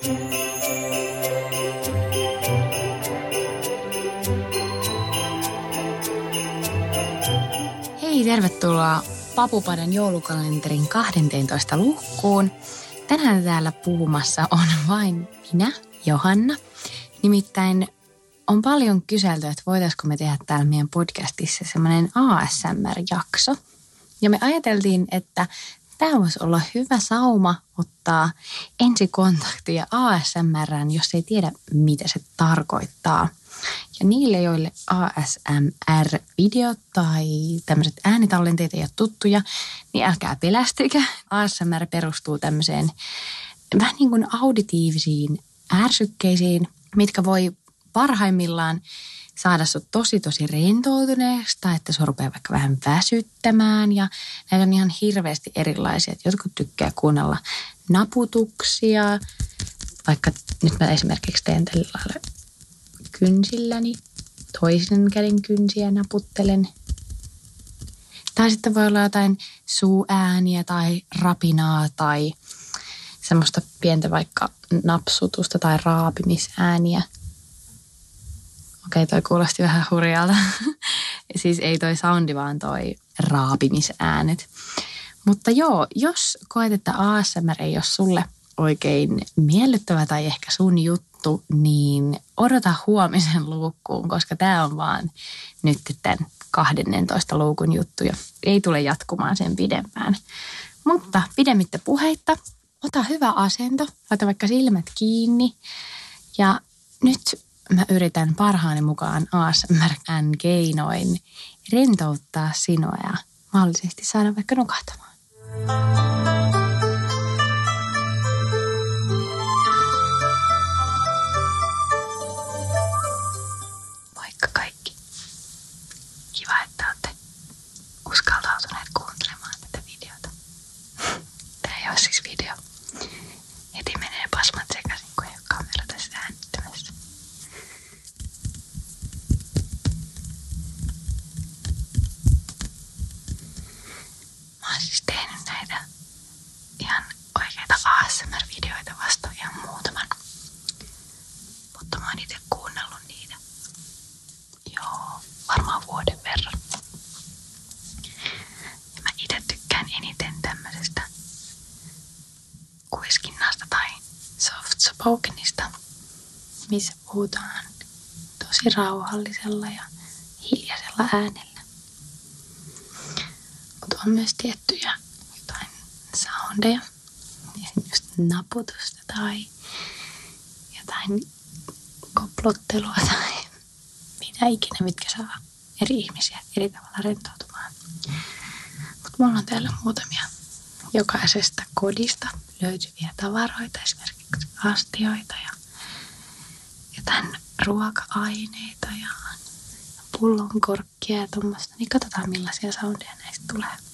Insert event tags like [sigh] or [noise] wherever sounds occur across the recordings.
Hei, tervetuloa Papupadan joulukalenterin 12 lukuun. Tänään täällä puhumassa on vain minä, Johanna. Nimittäin on paljon kyselty, että voitaisiko me tehdä täällä meidän podcastissa semmoinen ASMR-jakso. Ja me ajateltiin, että tämä voisi olla hyvä sauma ottaa ensikontaktia ASMRään, jos ei tiedä, mitä se tarkoittaa. Ja niille, joille ASMR-videot tai tämmöiset äänitallenteet ei ole tuttuja, niin älkää pelästykö. ASMR perustuu tämmöiseen vähän niin kuin auditiivisiin ärsykkeisiin, mitkä voi parhaimmillaan saada sut tosi tosi rentoutuneesta, että se rupeaa vaikka vähän väsyttämään ja näitä on ihan hirveästi erilaisia. Jotkut tykkää kuunnella naputuksia, vaikka nyt mä esimerkiksi teen tällä lailla kynsilläni, toisen käden kynsiä naputtelen. Tai sitten voi olla jotain suuääniä tai rapinaa tai semmoista pientä vaikka napsutusta tai raapimisääniä – Okei, toi kuulosti vähän hurjalta. [laughs] siis ei toi soundi, vaan toi raapimisäänet. Mutta joo, jos koet, että ASMR ei ole sulle oikein miellyttävä tai ehkä sun juttu, niin odota huomisen luukkuun, koska tämä on vaan nyt tämän 12 luukun juttu ja ei tule jatkumaan sen pidempään. Mutta pidemmittä puheitta, ota hyvä asento, laita vaikka silmät kiinni ja nyt mä yritän parhaani mukaan ASMRn keinoin rentouttaa sinua ja mahdollisesti saada vaikka nukahtamaan. Soft spokenista, missä puhutaan tosi rauhallisella ja hiljaisella äänellä. Mutta on myös tiettyjä jotain soundeja, esimerkiksi just naputusta tai jotain koplottelua [laughs] tai mitä ikinä, mitkä saa eri ihmisiä eri tavalla rentoutumaan. Mutta mulla on täällä muutamia jokaisesta kodista löytyviä tavaroita, esimerkiksi astioita ja jotain ruoka-aineita ja pullonkorkkia ja tuommoista. Niin katsotaan millaisia soundeja näistä tulee.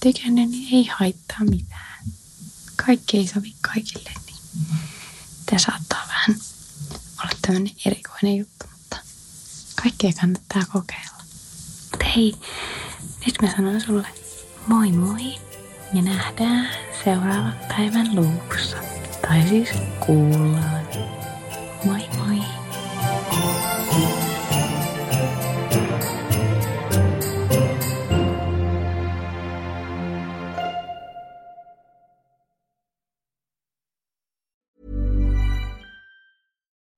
Tykännyt, niin ei haittaa mitään. Kaikki ei sovi kaikille, niin tämä saattaa vähän olla tämmönen erikoinen juttu, mutta kaikkea kannattaa kokeilla. Mutta hei, nyt mä sanon sulle moi moi ja nähdään seuraavan päivän luukussa. Tai siis kuullaan. Moi!